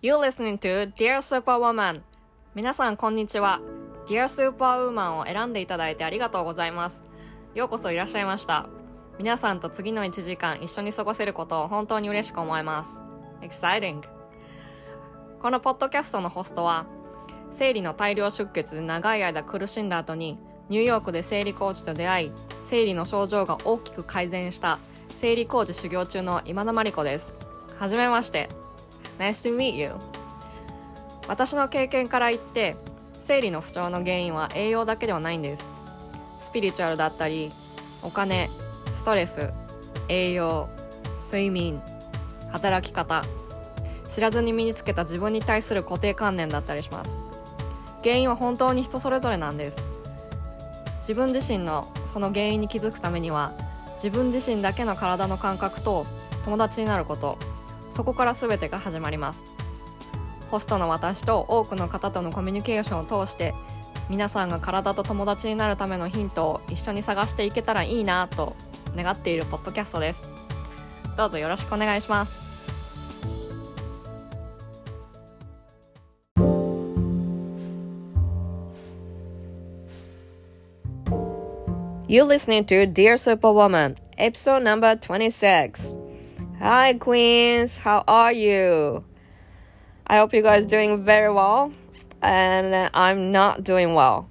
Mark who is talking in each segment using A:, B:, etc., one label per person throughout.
A: You listening to Dear Superwoman. 皆さんこんにちは。Dear Superwoman を選んでいただいてありがとうございます。ようこそいらっしゃいました。皆さんと次の1時間一緒に過ごせることを本当に嬉しく思います。Exciting. このポッドキャストのホストは生理の大量出血で長い間苦しんだ後にニューヨークで生理コーチと出会い生理の症状が大きく改善した生理コーチ修行中の今田真理子です。はじめまして。Nice to meet you. 私の経験から言って生理の不調の原因は栄養だけではないんです。スピリチュアルだったりお金ストレス栄養睡眠働き方知らずに身につけた自分に対する固定観念だったりします。原因は本当に人それぞれなんです。自分自身のその原因に気づくためには自分自身だけの体の感覚と友達になることそこから全てが始まります。ホストの私と多くの方とのコミュニケーションを通して皆さんが体と友達になるためのヒントを一緒に探していけたらいいなと願っているポッドキャストです。どうぞよろしくお願いします。You listening to Dear Superwoman, episode number 26. Hi, Queens. How are you? I hope you guys doing very well. And I'm not doing well.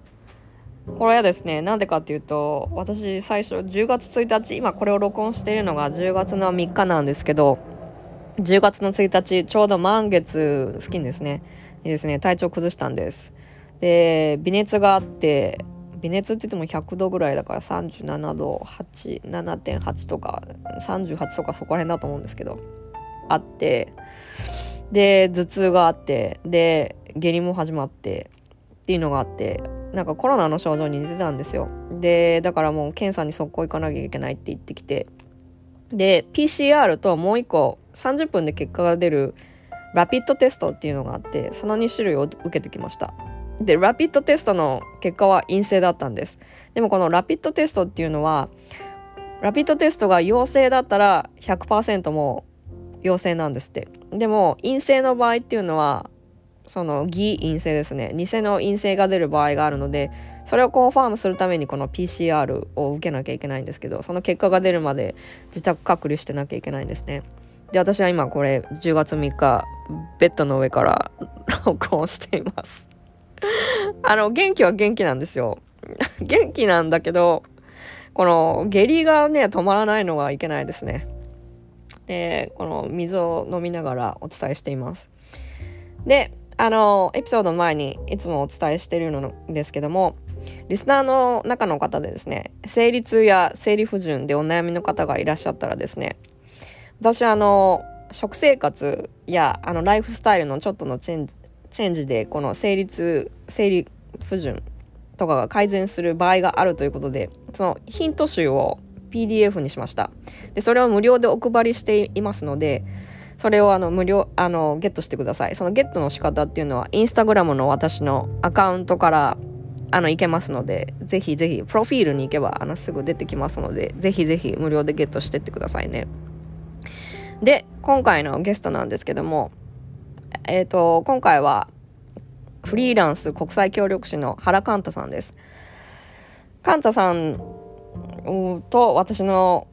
A: これはですね、なんでかっていうと、私最初10月1日、今これを録音しているのが10月の3日なんですけど、10月の1日、ちょうど満月付近ですね、にですね、体調崩したんです。で、微熱があって、微熱って言っても100度ぐらいだから37度87.8とか38とかそこら辺だと思うんですけどあってで頭痛があってで下痢も始まってっていうのがあってなんかコロナの症状に似てたんですよ。でだからもう検査に速攻行かなきゃいけないって言ってきてで PCR ともう一個30分で結果が出るラピッドテストっていうのがあってその2種類を受けてきました。で、ラピッドテストの結果は陰性だったんです。でもこのラピッドテストっていうのは、ラピッドテストが陽性だったら100%も陽性なんですって。でも陰性の場合っていうのは、その偽陰性ですね。偽の陰性が出る場合があるので、それをコンファームするためにこの PCR を受けなきゃいけないんですけど、その結果が出るまで自宅隔離してなきゃいけないんですね。で、私は今これ10月3日、ベッドの上から録音しています。あの、元気は元気なんですよ。元気なんだけど、この下痢がね、止まらないのがいけないですね。で、この水を飲みながらお伝えしています。で、あの、エピソード前にいつもお伝えしているのですけども、リスナーの中の方でですね、生理痛や生理不順でお悩みの方がいらっしゃったらですね、私あの、食生活やあのライフスタイルのちょっとのチェンジチェンジでこの生理痛生理不順とかが改善する場合があるということでそのヒント集を PDF にしましたでそれを無料でお配りしていますのでそれをあの無料あのゲットしてくださいそのゲットの仕方っていうのはインスタグラムの私のアカウントからあの、いけますので、ぜひぜひ、プロフィールに行けば、あの、すぐ出てきますので、ぜひぜひ無料でゲットしてってくださいね。で、今回のゲストなんですけども、えっ、ー、と、今回はフリーランス国際協力士の原寛太さんです。寛太さんと私の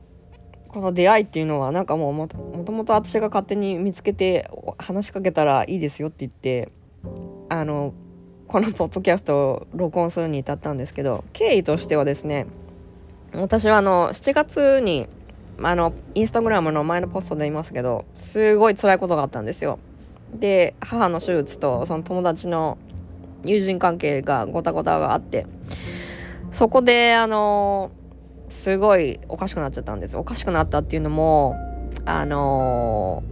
A: この出会いっていうのはなんかもうもともと私が勝手に見つけて話しかけたらいいですよって言ってあのこのポッドキャストを録音するに至ったんですけど経緯としてはですね私はあの7月にあのインスタグラムの前のポストで言いますけどすごい辛いことがあったんですよで母の手術とその友達の友人関係がごたごたがあってそこであのすごいおかしくなっちゃったんですおかしくなったっていうのもあの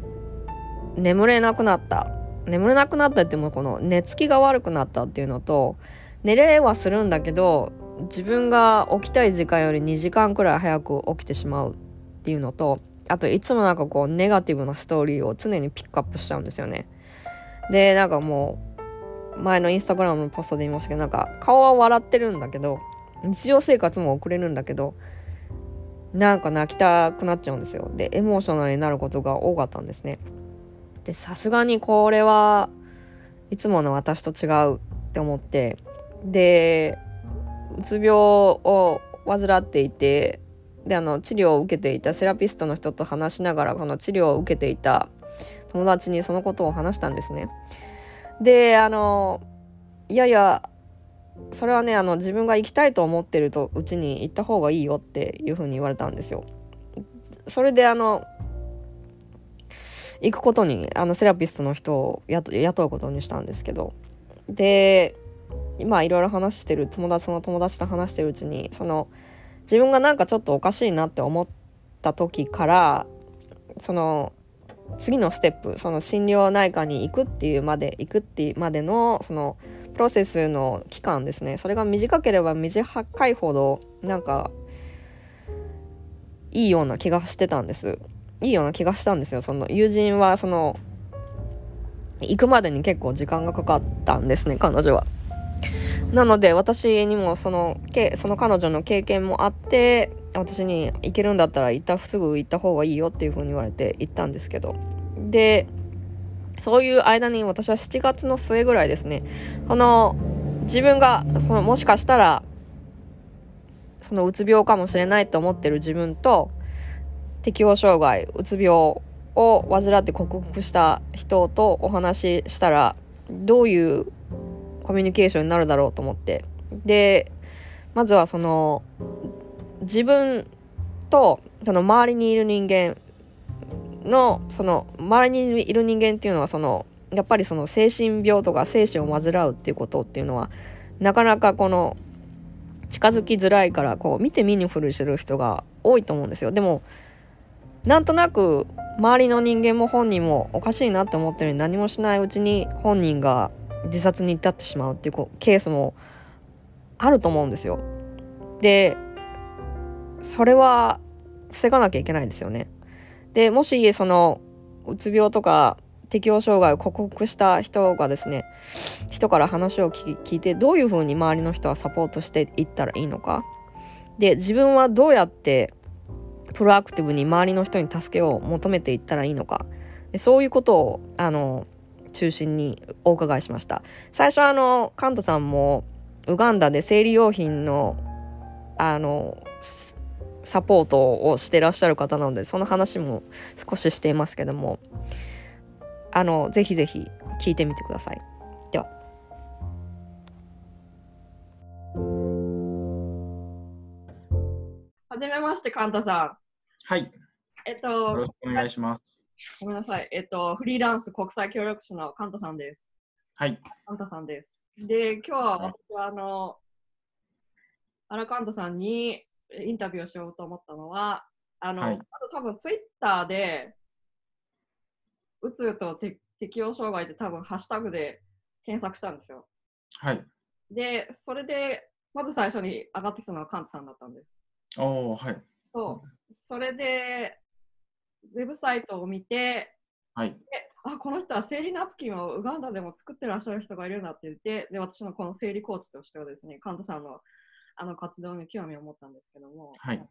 A: 眠れなくなった眠れなくなったってもこの寝つきが悪くなったっていうのと寝れはするんだけど自分が起きたい時間より2時間くらい早く起きてしまうっていうのとあといつもなんかこうネガティブなストーリーを常にピックアップしちゃうんですよね。で、なんかもう前のインスタグラムのポストで言いましたけどなんか顔は笑ってるんだけど日常生活も送れるんだけどなんか泣きたくなっちゃうんですよ。で、エモーショナルになることが多かったんですね。でさすがにこれはいつもの私と違うって思ってでうつ病を患っていてであの治療を受けていたセラピストの人と話しながらこの治療を受けていた友達にそのことを話したんですね。であのいやいやそれはねあの自分が行きたいと思ってるとうちに行った方がいいよっていうふうに言われたんですよ。それであの行くことにあのセラピストの人を雇うことにしたんですけどで今いろいろ話してる友達その友達と話してるうちにその自分がなんかちょっとおかしいなって思った時からその次のステップその心療内科に行くっていうまで行くっていうまでのそのプロセスの期間ですね。それが短ければ短いほどなんかいいような気がしてたんです。いいような気がしたんですよ。その友人はその行くまでに結構時間がかかったんですね彼女は。なので私にもそのその彼女の経験もあって私に行けるんだったら行ったすぐ行った方がいいよっていう風に言われて行ったんですけど。でそういう間に私は7月の末ぐらいですね。この自分がそのもしかしたらそのうつ病かもしれないと思ってる自分と適応障害うつ病を患って克服した人とお話ししたらどういうコミュニケーションになるだろうと思って。でまずはその自分とその周りにいる人間のその周りにいる人間っていうのはそのやっぱりその精神病とか精神を患うっていうことっていうのはなかなかこの近づきづらいからこう見て見ぬふりする人が多いと思うんですよでもなんとなく周りの人間も本人もおかしいなって思ってるのに何もしないうちに本人が自殺に至ってしまうっていうケースもあると思うんですよ。でそれは防がなきゃいけないですよね。でもしそのうつ病とか適応障害を克服した人がですね人から話を聞いてどういうふうに周りの人はサポートしていったらいいのか。で自分はどうやってプロアクティブに周りの人に助けを求めていったらいいのか。でそういうことをあの中心にお伺いしました。最初あのカントさんもウガンダで生理用品のあのサポートをしてらっしゃる方なのでその話も少ししていますけどもあのぜひぜひ聞いてみてくださいでははじめましてカンタさん
B: はい
A: えっと
B: よろしくお願いします
A: ごめんなさい。えっと、フリーランス国際協力士のカンタさんです。
B: はい。
A: カンタさんです。で、今日は私はあの、アラカンタさんにインタビューをしようと思ったのは、あの、はい、あと多分ツイッターで、うつと適応障害って多分ハッシュタグで検索したんですよ。
B: はい。
A: で、それで、まず最初に上がってきたのはカンタさんだったんです。
B: おはい。
A: そう。それで、ウェブサイトを見て、
B: はい、
A: あこの人は生理ナプキンをウガンダでも作ってらっしゃる人がいるんだって言ってで私のこの生理コーチとしてはですねカンタさんのあの活動に興味を持ったんですけども、
B: はい、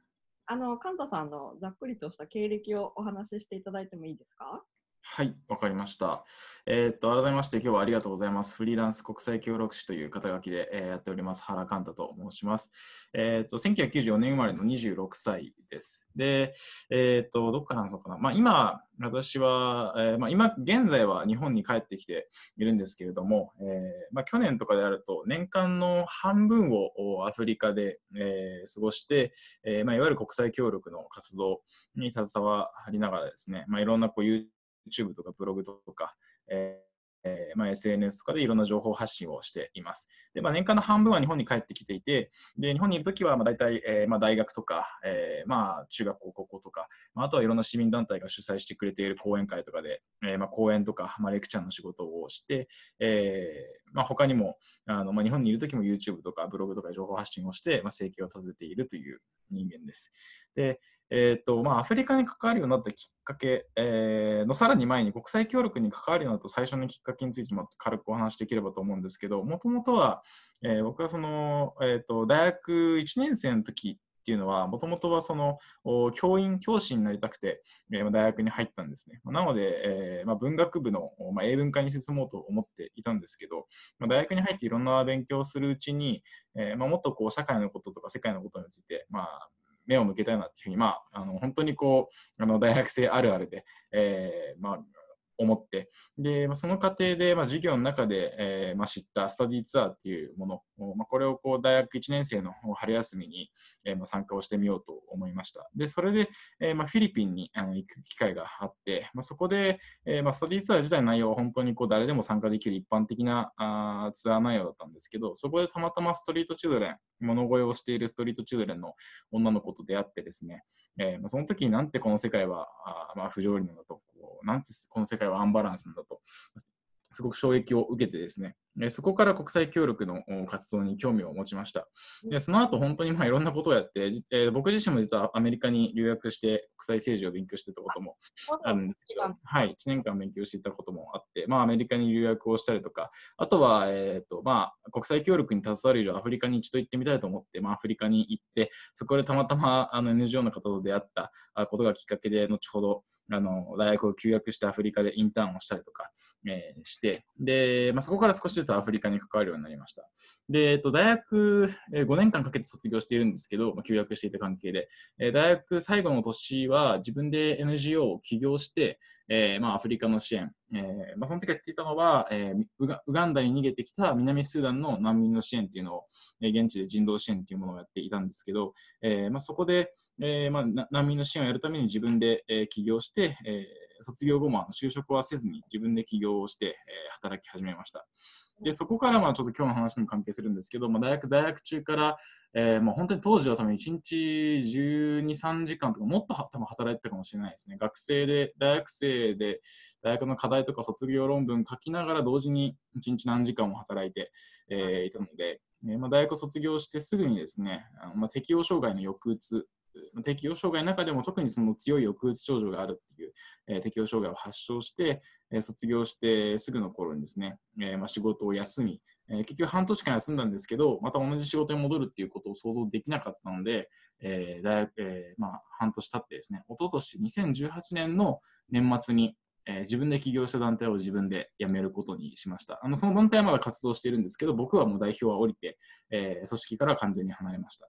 A: あのカンタさんのざっくりとした経歴をお話ししていただいてもいいですか？
B: はい、わかりました。えー、っと、改めまして、今日はありがとうございます。フリーランス国際協力士という肩書きで、えー、やっております、原寛太と申します。えー、っと、1994年生まれの26歳です。で、えっと、どっから話そうかな。まあ、今、私は、え、まあ、今、現在は日本に帰ってきているんですけれども、え、まあ、去年とかであると、年間の半分をアフリカで、え、過ごして、えまあ、いわゆる国際協力の活動に携わりながらですね、まあ、いろんなこう YouTube とかブログとか、えーえまあ、SNS とかでいろんな情報発信をしています。で、まあ、年間の半分は日本に帰ってきていて、で日本にいるときはまあ大体、えーまあ、大学とか、えーまあ、中学校、高校とか、まあ、あとはいろんな市民団体が主催してくれている講演会とかで、えーまあ、講演とか、まあ、レクチャーの仕事をして、えーまあ、他にもあの、まあ、日本にいるときも YouTube とかブログとか情報発信をして、まあ、生計を立てているという人間です。でえーとまあ、アフリカに関わるようになったきっかけ、えー、のさらに前に国際協力に関わるようになった最初のきっかけについても軽くお話しできればと思うんですけど、もともとは、えー、僕はその、えーと、大学1年生の時っていうのは、もともとはその教員、教師になりたくて、えー、大学に入ったんですね。なので、えーまあ、文学部の、まあ、英文化に進もうと思っていたんですけど、まあ、大学に入っていろんな勉強をするうちに、えーまあ、もっとこう社会のこととか世界のことについて、まあ、目を向けたいなっていうふうに、まあ、あの本当にこうあの大学生あるあるで、えーまあ、思って、で、まあ、その過程で、まあ、授業の中で、えーまあ、知ったスタディツアーっていうもの、まあ、これをこう大学1年生の春休みに、えま、参加をしてみようと思いました。で、それで、えま、フィリピンにあの行く機会があって、ま、そこで、えーまあ、スタディツアー自体の内容は本当にこう誰でも参加できる一般的なあツアー内容だったんですけど、そこでたまたまストリートチュードレン、物乞いをしているストリートチュードレンの女の子と出会ってですね、えま、その時になんてこの世界はあ、ま、不条理なんだと、なんてこの世界はアンバランスなんだと、すごく衝撃を受けてですね、そこから国際協力の活動に興味を持ちました。でその後本当にまあいろんなことをやって、えー、僕自身も実はアメリカに留学して国際政治を勉強してたこともあるんですけど、はい、1年間勉強していたこともあって、まあ、アメリカに留学をしたりとか、あとは、えーとまあ、国際協力に携わる以上アフリカに一度行ってみたいと思って、まあ、アフリカに行って、そこでたまたまあの NGO の方と出会ったことがきっかけで、後ほどあの大学を休学してアフリカでインターンをしたりとか、えー、して、でまあ、そこから少しずつアフリカに関わるようになりました。で、えっと、大学、えー、5年間かけて卒業しているんですけど、まあ、休学していた関係で、えー、大学最後の年は自分で NGO を起業して、えーまあ、アフリカの支援、えーまあ、その時やっていたのは、えーウガ、ンダに逃げてきた南スーダンの難民の支援っていうのを、え、現地で人道支援っていうものをやっていたんですけど、えまあ、そこで、えまあ、難民の支援をやるために自分で、え、起業して、え、卒業後も就職はせずに自分で起業をして、え、働き始めました。で、そこからまあちょっと今日の話も関係するんですけど、まあ、大学在学中から、えー、まあ本当に当時は多分1日12、3時間とかもっと多分働いてたかもしれないですね。学生で、大学生で大学の課題とか卒業論文書きながら同時に1日何時間も働いて、えー、いたので、えーまあ、大学卒業してすぐにですね、あのまあ、適応障害の抑うつ適応障害の中でも特にその強い抑うつ症状があるっていう、えー、適応障害を発症して、えー、卒業してすぐの頃にですね、えーまあ、仕事を休み、え、結局半年間休んだんですけど、また同じ仕事に戻るっていうことを想像できなかったので、え大学えまあ、半年経ってですね、一昨年2018年の年末に、え、自分で起業した団体を自分で辞めることにしました。あのその団体はまだ活動しているんですけど、僕はもう代表は降りて、え、組織から完全に離れました。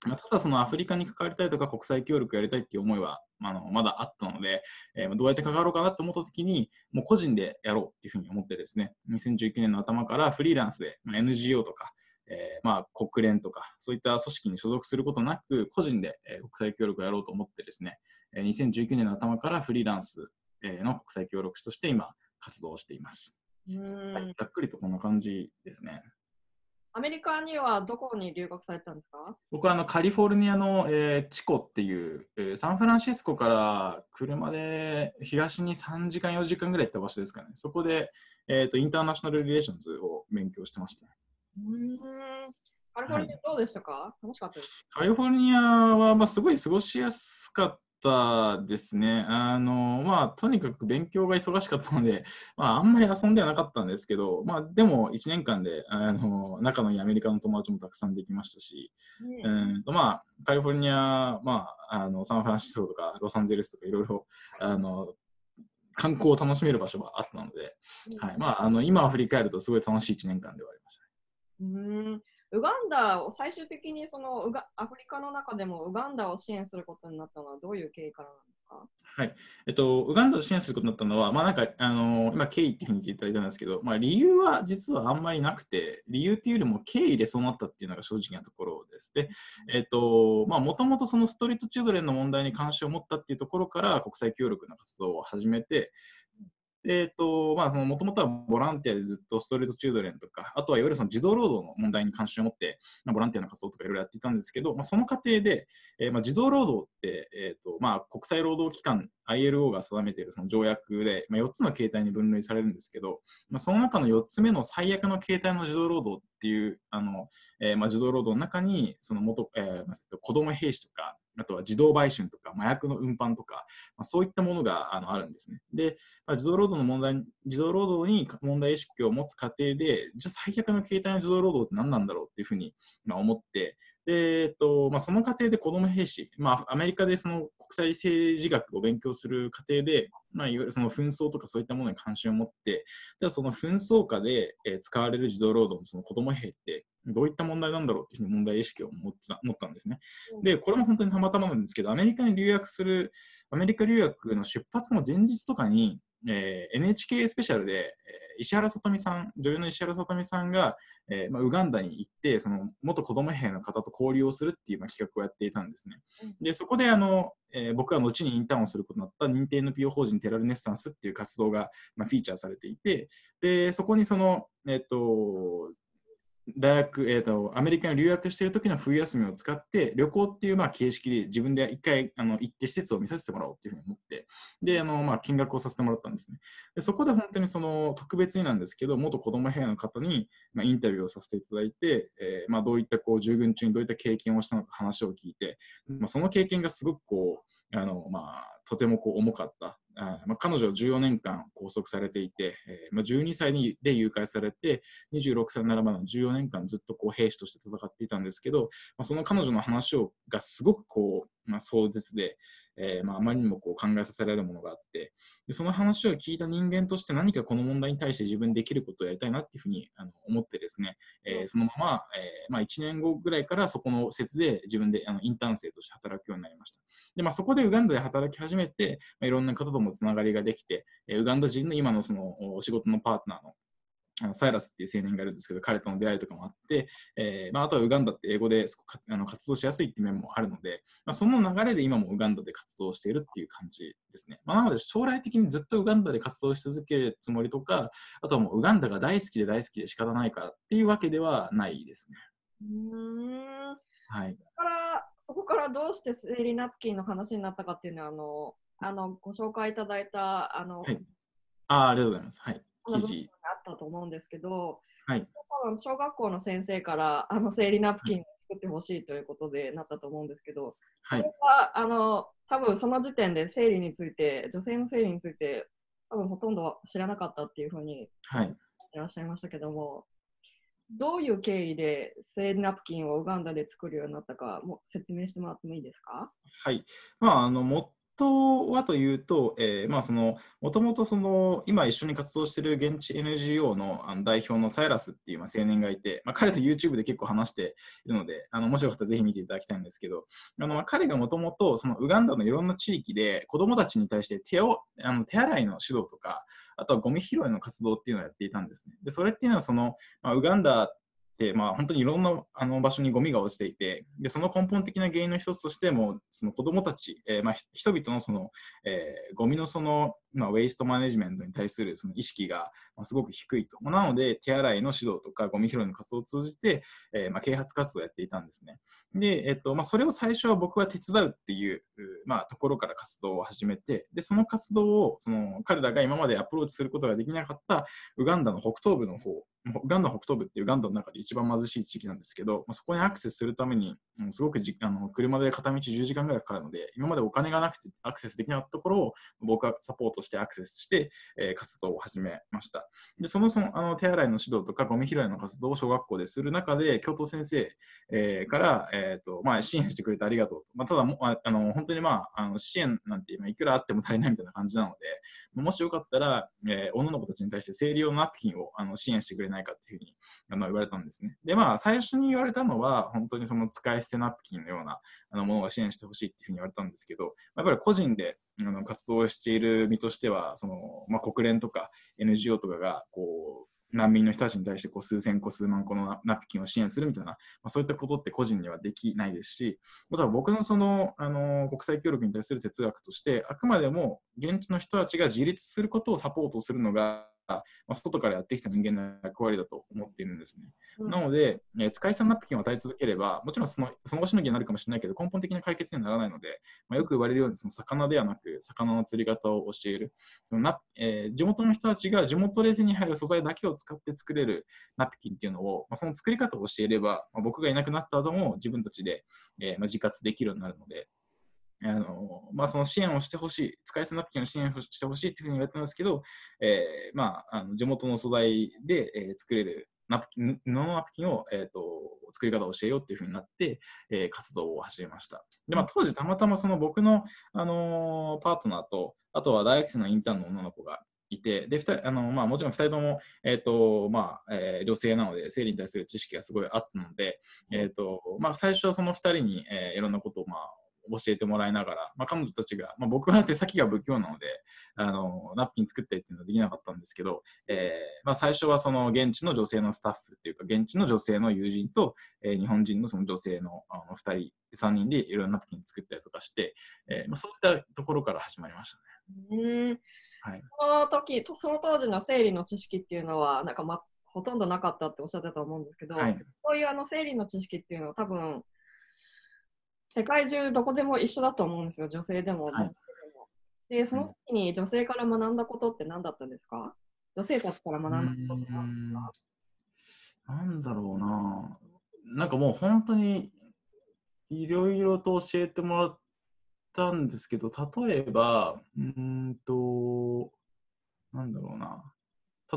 B: ただそのアフリカに関わりたいとか国際協力やりたいっていう思いは、まあ、のまだあったので、えー、どうやって関わろうかなと思った時にもう個人でやろうっていうふうに思ってですね2019年の頭からフリーランスで、まあ、NGO とか、えー、まあ国連とかそういった組織に所属することなく個人で、えー、国際協力をやろうと思ってですね2019年の頭からフリーランスの国際協力士として今活動しています。はい、ざっくりとこんな感じですね。
A: アメリカにはどこに留学されたんですか？
B: 僕はあのカリフォルニアの、えー、チコっていう、えー、サンフランシスコから車で東に3時間4時間ぐらい行った場所ですかね。そこで、えーと、インターナショナルリレーションズを勉強してました。うん。
A: カリフォルニアどうでしたか、はい、楽しかったです
B: カリフォルニアは、まあ、すごい過ごしやすかったですね。あの、まあ、とにかく勉強が忙しかったので、まあ、あんまり遊んではなかったんですけど、まあ、でも1年間で、あの、仲のいいアメリカの友達もたくさんできましたし、うん、うんと、まあ、カリフォルニア、まあ、あの、サンフランシスコとかロサンゼルスとかいろいろ、あの、観光を楽しめる場所があったので、はい。まあ、あの、今振り返るとすごい楽しい1年間ではありました、
A: うんウガンダを最終的にそのウガアフリカの中でもウガンダを支援することになったのはどういう経緯からなんですか？
B: はい、えっと、ウガンダを支援することになったのは、まあなんか、あのー、今、経緯っていうふうに言っていただいたんですけど、まあ理由は実はあんまりなくて、理由っていうよりも経緯でそうなったっていうのが正直なところです。で、えっと、まあもともとそのストリートチュードレンの問題に関心を持ったっていうところから国際協力の活動を始めて、えっ、ー、と、まあ、その、もともとはボランティアでずっとストリートチュードレンとか、あとはいわゆるその児童労働の問題に関心を持って、まあ、ボランティアの活動とかいろいろやっていたんですけど、まあ、その過程で、えー、まあ、児童労働って、えっ、ー、と、まあ、国際労働機関 ILO が定めているその条約で、まあ、4つの形態に分類されるんですけど、まあ、その中の4つ目の最悪の形態の児童労働っていうあの、えーまあ、児童労働の中にその元、えー、子供兵士とかあとは自動売春とか麻薬の運搬とか、まあ、そういったものがあのあるんですね。で、まあ、自動労働の問題、自動労働に問題意識を持つ過程で、じゃあ最悪の携帯の自動労働って何なんだろうっていうふうに、まあ、思って、で、えっとまあ、その過程で子ども兵士、まあ、アメリカでその国際政治学を勉強する過程で、まあ、いわゆるその紛争とかそういったものに関心を持って、じゃあその紛争下で、えー、使われる児童労働のその子ども兵ってどういった問題なんだろうっていうふうに問題意識を持った持ったんですね。で、これも本当にたまたまなんですけど、アメリカに留学する、アメリカ留学の出発の前日とかに、えー、NHK スペシャルで、えー、石原さとみさん、女優の石原さとみさんが、えーまあ、ウガンダに行って、その元子ども兵の方と交流をするっていう、まあ、企画をやっていたんですね。で、そこであの、えー、僕が後にインターンをすることになった認定 NPO 法人テラルネッサンスっていう活動が、まあ、フィーチャーされていて、で、そこにその、えっ、ー、と、大学、えーと、アメリカに留学している時の冬休みを使って旅行っていうまあ形式で自分で一回あの行って施設を見させてもらおうっていうふうに思ってであの、まあ、見学をさせてもらったんですね。でそこで本当にその特別になんですけど元子ども部屋の方に、まあ、インタビューをさせていただいて、えーまあ、どういったこう従軍中にどういった経験をしたのか話を聞いて、まあ、その経験がすごくこうあの、まあ、とてもこう重かった。あまあ、彼女は14年間拘束されていて、えーまあ、12歳にで誘拐されて26歳になるまでの14年間ずっとこう兵士として戦っていたんですけど、まあ、その彼女の話をがすごくこうまあ、壮絶で、えーまあ、あまりにもこう考えさせられるものがあってでその話を聞いた人間として何かこの問題に対して自分できることをやりたいなっていうふうにあの思ってですね、えー、そのまま、えーまあ、1年後ぐらいからそこの施設で自分であのインターン生として働くようになりました。で、まあ、そこでウガンダで働き始めて、まあ、いろんな方ともつながりができて、えー、ウガンダ人の今のその仕事のパートナーのあのサイラスっていう青年がいるんですけど、彼との出会いとかもあって、えーまあ、あとはウガンダって英語であの活動しやすいっていう面もあるので、まあ、その流れで今もウガンダで活動しているっていう感じですね。まあ、なので将来的にずっとウガンダで活動し続けるつもりとか、あとはもうウガンダが大好きで大好きで仕方ないからっていうわけではないですね。
A: うん
B: はい、
A: そこからそこからどうして生理ナプキンの話になったかっていうのはあのあのご紹介いただいたあの、はい、
B: あありがとうございます。はい
A: 記事。あったと思うんですけど、
B: はい、
A: 多分小学校の先生からあの生理ナプキンを作ってほしいということでなったと思うんですけど、
B: はい、これ
A: はあの多分その時点で生理について女性の生理について多分ほとんど知らなかったっていうふうにい。らっしゃいましたけども、どういう経緯で生理ナプキンをウガンダで作るようになったかも説明してもらってもいいですか？
B: はい。まあ、あの、もとはというと、えー、まあその、もともとその、今一緒に活動している現地 NGO のあの代表のサイラスっていうまあ青年がいて、まあ、彼と YouTube で結構話しているので、あのもしよかったらぜひ見ていただきたいんですけど、あのまあ彼がもともとそのウガンダのいろんな地域で子供たちに対して手をあの手洗いの指導とか、あとはゴミ拾いの活動っていうのをやっていたんですね。で、それっていうのはその、まあ、ウガンダ、まあ、本当にいろんなあの場所にゴミが落ちていてでその根本的な原因の一つとしてもその子どもたち、えーまあ、人々のその、えー、ゴミのそのまあ、ウェイストマネジメントに対するその意識が、ますごく低いと。なので、手洗いの指導とか、ゴミ拾いの活動を通じて、えー、まあ、啓発活動をやっていたんですね。で、えっとまあ、それを最初は僕は手伝うっていう、まあ、ところから活動を始めて、で、その活動を、その彼らが今までアプローチすることができなかったウガンダの北東部の方、ガンダ北東部っていうウガンダの中で一番貧しい地域なんですけど、まあ、そこにアクセスするために、うん、すごくじあの車で片道10時間ぐらいかかるので、今までお金がなくてアクセスできなかったところを僕はサポートしてアクセスして、えー、活動を始めました。で、そのそのあの手洗いの指導とかゴミ拾いの活動を小学校でする中で、教頭先生、えー、から、えーとまあ、支援してくれてありがとうと。まあ、ただもああの、本当に、まあ、あの支援なんて今いくらあっても足りないみたいな感じなので、もしよかったら、えー、女の子たちに対して生理用のナプキンをあの支援してくれないないかっていうふうにあの言われたんですね。で、まあ、最初に言われたのは、本当にその使い捨てナプキンのようなあのものを支援してほしいっていうふうに言われたんですけど、やっぱり個人であの活動している身としては、そのまあ、国連とか NGO とかがこう難民の人たちに対してこう数千個、数万個のナプキンを支援するみたいな、まあ、そういったことって個人にはできないですし、あとは僕のそのあの国際協力に対する哲学として、あくまでも現地の人たちが自立することをサポートするのがまあ、外からやってきた人間の役割だと思っているんですね。うん、なので、え使い捨てナプキンを与え続ければ、もちろんそのその場しのぎになるかもしれないけど、根本的な解決にはならないので、まあ、よく言われるように、その魚ではなく、魚の釣り方を教える。そのなえー、地元の人たちが地元で手に入る素材だけを使って作れるナプキンっていうのを、まあ、その作り方を教えれば、まあ、僕がいなくなった後も自分たちで、えーまあ、自活できるようになるので、あのまあ、その支援をしてほしい、使い捨てナプキンの支援をしてほしいっていうふうに言われたんですけど、えーまあ、あの地元の素材で、えー作れるナプキン布のナプキンを、えー、と作り方を教えようっていうふうになって、えー活動を始めました。で、まあ、当時たまたまその僕の、あのーパートナーと、あとは大学生のインターンの女の子がいて、で、あの、まあ、もちろん2人とも、えっ、と、まあ、えー女性なので、生理に対する知識がすごいあったので、えっ、と、まあ、最初はその2人に、えーいろんなことを、まあ、教えてもらいながら、まあ、彼女たちが、まあ、僕は手先が不器用なので、あの、ナプキン作ってっていうのはできなかったんですけど、えーまあ、最初はその現地の女性のスタッフっていうか、現地の女性の友人と、えー日本人のその女性のあの2人、3人でいろんなナプキン作ったりとかして、えーまあ、そういったところから始まりましたね。
A: うん
B: はい。
A: その時とその当時の生理の知識っていうのはなんか、ま、ほとんどなかったっておっしゃってたと思うんですけど、
B: はい。
A: そういうあの生理の知識っていうのは多分世界中どこでも一緒だと思うんですよ女性でも。
B: はい。
A: でその時に女性から学んだことって何だったんですか？女性たちから学んだことって何ですか
B: なんだろうな。なんかもう本当にいろいろと教えてもらったんですけど、例えば、うーんと、なんだろうな。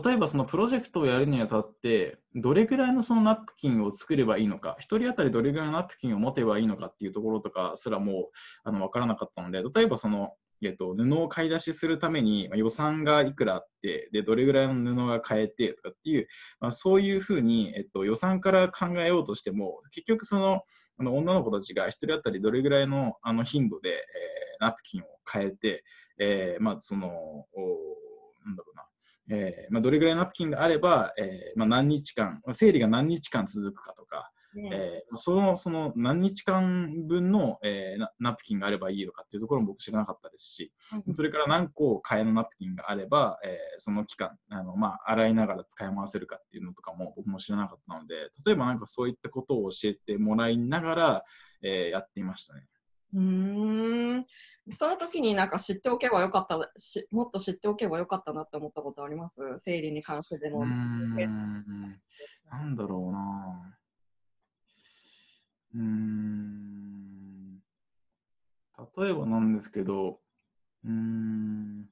B: 例えばそのプロジェクトをやるにあたって、どれぐらいのそのナプキンを作ればいいのか、一人当たりどれぐらいのナプキンを持てばいいのかっていうところとかすらもうあの分からなかったので、例えばその、えっと、布を買い出しするために予算がいくらあって、で、どれぐらいの布が買えてとかっていう、まあ、そういうふうに、えっと、予算から考えようとしても、結局その、あの女の子たちが一人当たりどれぐらいのあの頻度で、えーナプキンを変えて、えーまあ、その、おなんだろうな、えーまあ、どれぐらいのナプキンがあれば、えーまあ、何日間、まあ生理が何日間続くかとか、
A: ね。
B: えーそのその何日間分の、えーナナプキンがあればいいのかっていうところも僕知らなかったですし、
A: うん
B: それから何個替えのナプキンがあれば、えーその期間あの、まあ、洗いながら使い回せるかっていうのとかも僕も知らなかったので、例えばなんかそういったことを教えてもらいながら、えーやっていましたね。
A: うーんその時になんか知っておけばよかったしもっと知っておけばよかったなって思ったことあります？生理に関してでも。
B: なんだろうな。うーん。例えばなんですけど、うーん。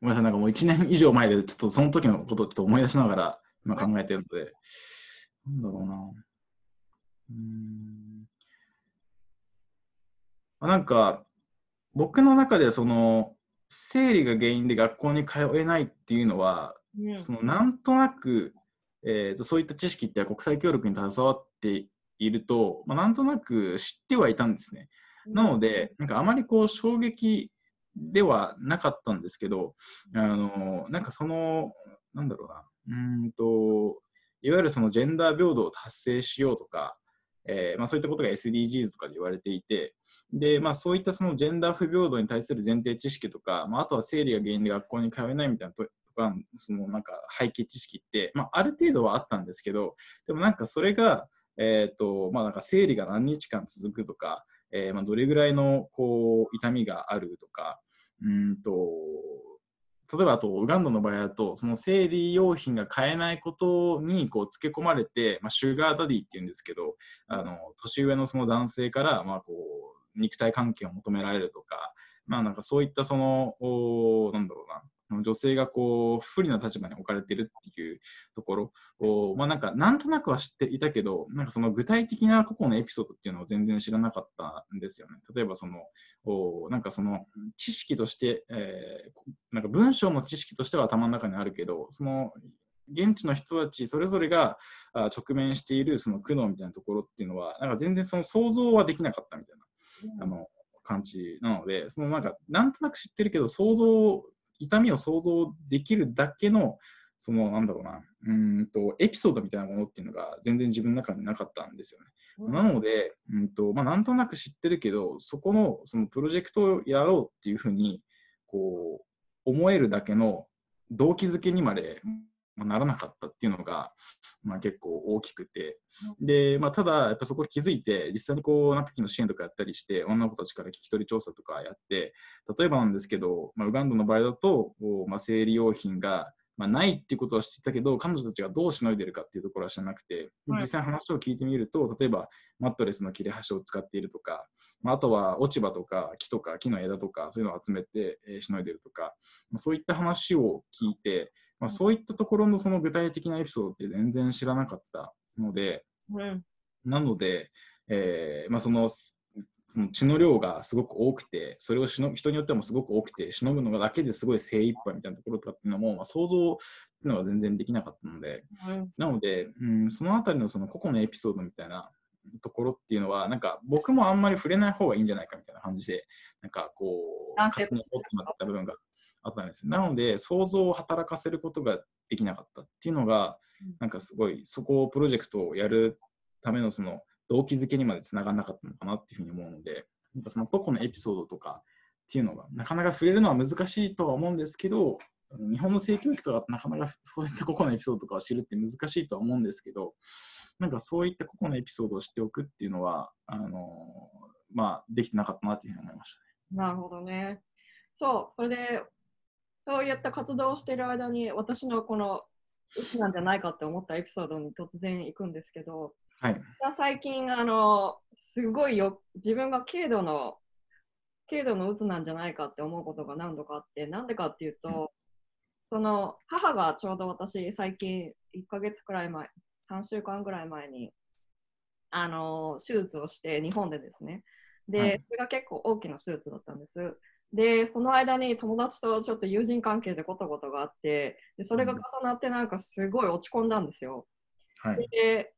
B: ごめんなさい、なんかもう1年以上前で、ちょっとその時のことをちょっと思い出しながら今考えてるので、なんだろうな。うーん。まあなんか、僕の中でその、生理が原因で学校に通えないっていうのは、
A: うん。
B: そのなんとなく、えー、とそういった知識って国際協力に携わっていると、まあ、なんとなく知ってはいたんですね。なので、なんかあまりこう衝撃ではなかったんですけど、あのなんかその、なんだろうな、うーんと、いわゆるそのジェンダー平等を達成しようとか、えーまあ、そういったことが SDGs とかで言われていて、でまあ、そういったそのジェンダー不平等に対する前提知識とか、まあ、あとは生理が原因で学校に通えないみたいなとか、そのなんか背景知識って、まあ、ある程度はあったんですけど、でもなんかそれが、えーとまあ、なんか生理が何日間続くとか、えーまあ、どれぐらいのこう痛みがあるとか、うんと例えばあとウガンダの場合だとその生理用品が買えないことにこう付け込まれて、まあ、シュガーダディっていうんですけどあの年上のその男性から、まあ、こう肉体関係を求められるとか,、まあ、なんかそういったそのおなんだろうな。女性がこう不利な立場に置かれてるっていうところを、まあ、なんかなんとなくは知っていたけどなんかその具体的な過去のエピソードっていうのを全然知らなかったんですよね。例えばそのおなんかその知識として、えーなんか文章の知識としては頭の中にあるけどその現地の人たちそれぞれがあ直面しているその苦悩みたいなところっていうのはなんか全然その想像はできなかったみたいなあの感じなのでそのなんかなんとなく知ってるけど想像痛みを想像できるだけのそのなんだろうな。うーんとエピソードみたいなものっていうのが全然自分の中になかったんですよね。なので、うんとまあ、なんとなく知ってるけどそこのそのプロジェクトをやろうっていうふうにこう思えるだけの動機づけにまでまあならなかったっていうのが、まあ、結構大きくて。で、まあ、ただやっぱそこ気づいて実際にこうナプキンの支援とかやったりして女の子たちから聞き取り調査とかやって例えばなんですけど、まあ、ウガンダの場合だと、おまあ、生理用品が、まあ、ないっていうことは知ってたけど、彼女たちがどうしのいでるかっていうところは知らなくて、実際話を聞いてみると、例えばマットレスの切れ端を使っているとか、まあ、あとは落ち葉とか木とか木の枝とか、そういうのを集めて、えー、しのいでるとか、まあ、そういった話を聞いて、まあ、そういったところのその具体的なエピソードって全然知らなかったので、
A: うん、
B: なので、えーまあ、そのその血の量がすごく多くて、それをしの人によってもすごく多くて、しのぐのがだけですごい精一杯みたいなところとかっていうのも、まあ、想像っていうのが全然できなかったので、うん、なので、うん、そのあたりのその個々のエピソードみたいなところっていうのは、なんか僕もあんまり触れない方がいいんじゃないかみたいな感じで、なんかこう、勝手に掘ってまった部分があったんです。なので、想像を働かせることができなかったっていうのが、なんかすごい、そこをプロジェクトをやるためのその動機づけにまでつながらなかったのかなっていうふうに思うので、なんかその個々のエピソードとかっていうのが、なかなか触れるのは難しいとは思うんですけど、日本の性教育とかなかなか そういった個々のエピソードとかを知るって難しいとは思うんですけど、なんかそういった個々のエピソードを知っておくっていうのは、あのまあ、できてなかったなっていうふうに思いましたね。
A: なるほどね。そう、それで、そういった活動をしている間に、私のこの、うつなんじゃないかって思ったエピソードに突然行くんですけど、
B: はい、
A: 最近あのすごいよ自分が軽度の軽度のうつなんじゃないかって思うことが何度かあってなんでかっていうと、うん、その母がちょうど私最近1ヶ月くらい前3週間ぐらい前にあの手術をして日本でですね。で、はい、それが結構大きな手術だったんです。でその間に友達とちょっと友人関係でことことがあってでそれが重なってなんかすごい落ち込んだんですよ、
B: はい、
A: で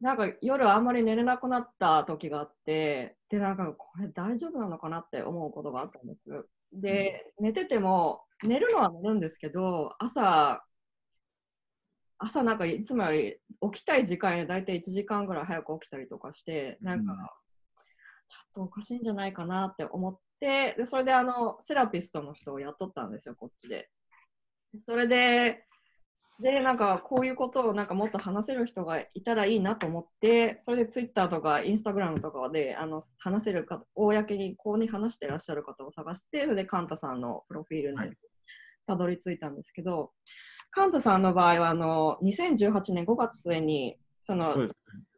A: なんか夜あんまり寝れなくなった時があって、で、なんかこれ大丈夫なのかなって思うことがあったんです。で、寝てても、寝るのは寝るんですけど、朝、朝なんかいつもより起きたい時間より大体1時間ぐらい早く起きたりとかして、なんか、ちょっとおかしいんじゃないかなって思って、でそれであの、セラピストの人を雇ったんですよ、こっちで。それで、で、なんかこういうことをなんかもっと話せる人がいたらいいなと思って、それでツイッターとかインスタグラムとかであの話せるか、公にこうに話してらっしゃる方を探して、それでカンタさんのプロフィールにたどり着いたんですけど、はい、カンタさんの場合はあの2018年5月末にその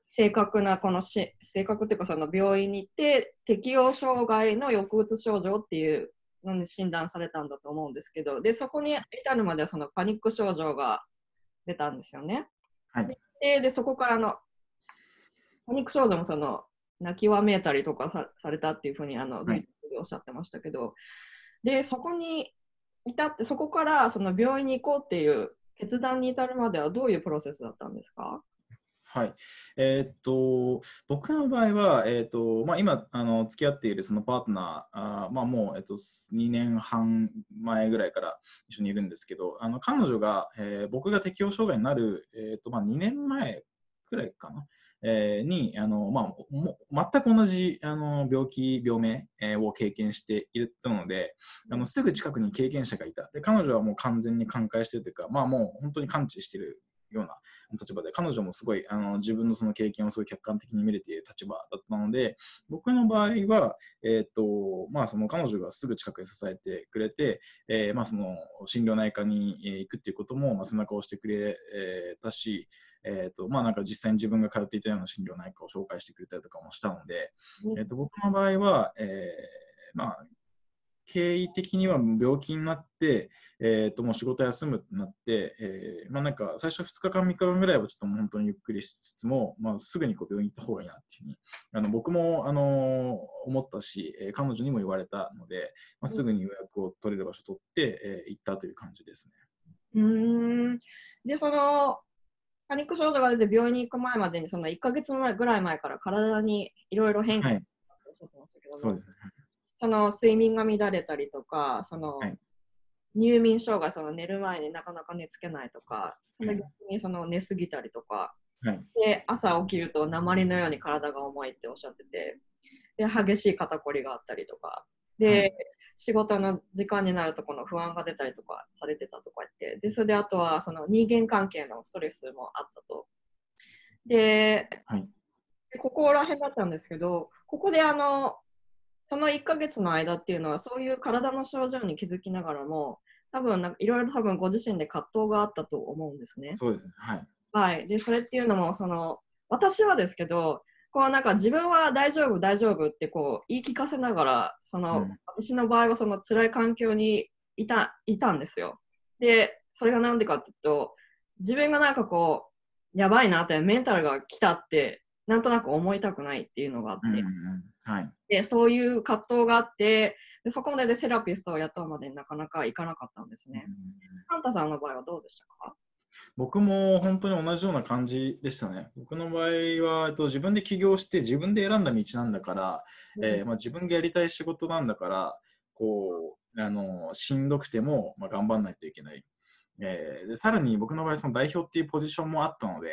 A: 正確なこのし正確っていうかその病院に行って適応障害の抑うつ症状っていう診断されたんだと思うんですけど、で、そこに至るまではそのパニック症状が出たんですよね。
B: はい、
A: でで、そこからの、パニック症状もその、泣きわめいたりとかさされたっていうふうに、あの、はい、おっしゃってましたけど、で、そこに至って、そこからその病院に行こうっていう決断に至るまではどういうプロセスだったんですか？
B: はい。えー、っと、僕の場合は、えー、っと、まあ、今、あの、付き合っているそのパートナー、あまあ、もう、えっと、2年半前ぐらいから一緒にいるんですけど、あの、彼女が、えー、僕が適応障害になる、えっと、まあ、2年前くらいかな。えー、にあの、まあ、全く同じあの病気、病名、えー、を経験しているのであのすぐ近くに経験者がいたで彼女はもう完全に寛解してるというか、まあ、もう本当に完治しているような立場で、彼女もすごいあの自分のその経験をすごい客観的に見れている立場だったので、僕の場合は、え、ー、と、まあその彼女がすぐ近くで支えてくれて、えー、まあその心療内科に行くっていうことも、まあ、背中を押してくれたし、えーとまあ、なんか実際に自分が通っていたような心療内科を紹介してくれたりとかもしたので、えー、と僕の場合は、えーまあ、経緯的には病気になって、えー、ともう仕事休むってなって、えー、まあ、なんか最初2日間、3日間ぐらいはちょっと本当にゆっくりしつつも、まあ、すぐにこう病院行った方がいいなっていうふうにあの僕も、あの思ったし、えー、彼女にも言われたので、まあ、すぐに予約を取れる場所取って、えー、行ったという感じですね。
A: うん。でそのパニック症状が出て病院に行く前までにその1か月ぐらい前から体にいろいろ変化がはい、そうですねその睡眠が乱れたりとか、その、はい、入眠障害、その寝る前になかなか寝つけないとか、その逆にその寝すぎたりとか、
B: はい、
A: で朝起きると鉛のように体が重いっておっしゃってて、で激しい肩こりがあったりとか、で、はい、仕事の時間になるとこの不安が出たりとかされてたとか言って、でそれであとはその人間関係のストレスもあったと。で、
B: はい、
A: でここら辺だったんですけど、ここであのその1ヶ月の間っていうのはそういう体の症状に気づきながらも多分なんかいろいろ多分ご自身で葛藤があったと思うんですね。
B: そうですね。はい。
A: はい。で、それっていうのも、その、私はですけど、こうなんか自分は大丈夫、大丈夫ってこう言い聞かせながら、その、
B: うん
A: 私の場合はその辛い環境にいた、いたんですよ。で、それがなんでかっていうと、自分がなんかこう、やばいなって、メンタルが来たって、なんとなく思いたくないっていうのがあって、
B: うんうんうん。はい。
A: で、そういう葛藤があって、でそこまででセラピストを雇うまでになかなかいかなかったんですね
B: うん。うんうん
A: ハンタさんの場合はどうでしたか？
B: 僕も本当に同じような感じでしたね。僕の場合は、えっと、自分で起業して自分で選んだ道なんだから、えーまあ、自分がやりたい仕事なんだから、こう、あの、しんどくても、まあ、頑張らないといけない。えーでさらに僕の場合、その代表っていうポジションもあったので、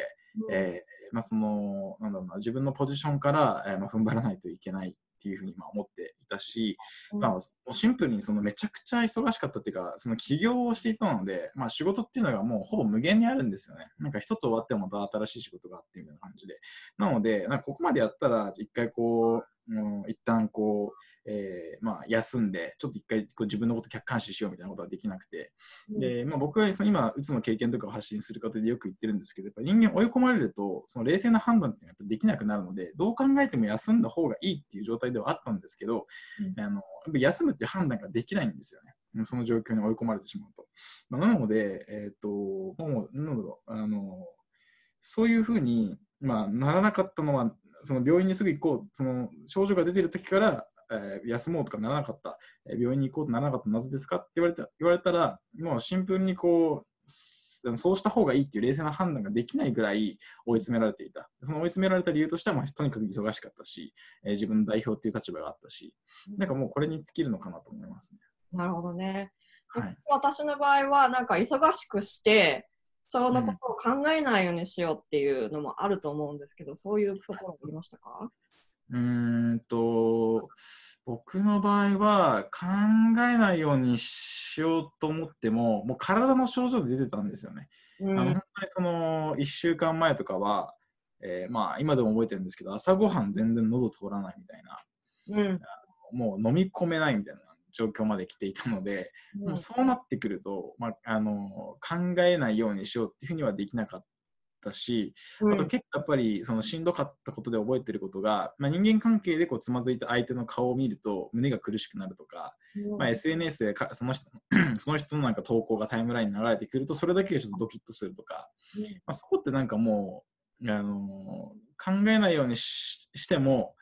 A: うん。
B: えーまあ、そのなんだろうな自分のポジションから、えーまあ、踏ん張らないといけないっていうふうにまあ思っていたし、
A: うん。
B: まあ、シンプルにそのめちゃくちゃ忙しかったっていうかその起業をしていたので、まあ、仕事っていうのがもうほぼ無限にあるんですよね。なんか一つ終わってもまた新しい仕事があってみたいな感じで。なのでなんかここまでやったら一回こううん、一旦こう、えーまあ、休んで、ちょっと一回こう自分のこと客観視しようみたいなことはできなくて、で、まあ、僕はその今、うつの経験とかを発信する方でよく言ってるんですけど、やっぱ人間追い込まれると、その冷静な判断っていうのはやっぱできなくなるので、どう考えても休んだ方がいいっていう状態ではあったんですけど、
A: うん
B: あのやっぱ休むっていう判断ができないんですよね。その状況に追い込まれてしまうと。まあ、なので、えっ、と、もう、なんだろう、あの、そういうふうに、まあ、ならなかったのは、その病院にすぐ行こう、その症状が出てる時から、えー休もうとかならなかった、えー病院に行こうとならなかったなぜですか？って言われた言われたら、もうシンプルにこう、すそうした方がいいっていう冷静な判断ができないぐらい追い詰められていた。その追い詰められた理由としては、まあ、とにかく忙しかったし、えー自分の代表っていう立場があったし、なんかもうこれに尽きるのかなと思いますね。
A: なるほどね。
B: はい。
A: 私の場合は、なんか忙しくして、そのことを考えないようにしようっていうのもあると思うんですけど、そういうところありましたか？
B: うーんと、僕の場合は考えないようにしようと思っても、もう体の症状で出てたんですよね。
A: うん。
B: あの本当にその1週間前とかは、えーまあ今でも覚えてるんですけど、朝ごはん全然喉通らないみたいな、
A: うん。
B: もう飲み込めないみたいな状況まで来ていたので、もうそうなってくると、まあ、あの考えないようにしようっていうふうにはできなかったし、
A: うん。
B: あと結構やっぱりそのしんどかったことで覚えてることが、まあ、人間関係でこうつまずいた相手の顔を見ると胸が苦しくなるとか、
A: うん。
B: まあ、SNS でかその人 その人のなんか投稿がタイムラインに流れてくるとそれだけがちょっとドキッとするとか、
A: うん。
B: まあ、そこってなんかもう、あの考えないようにししても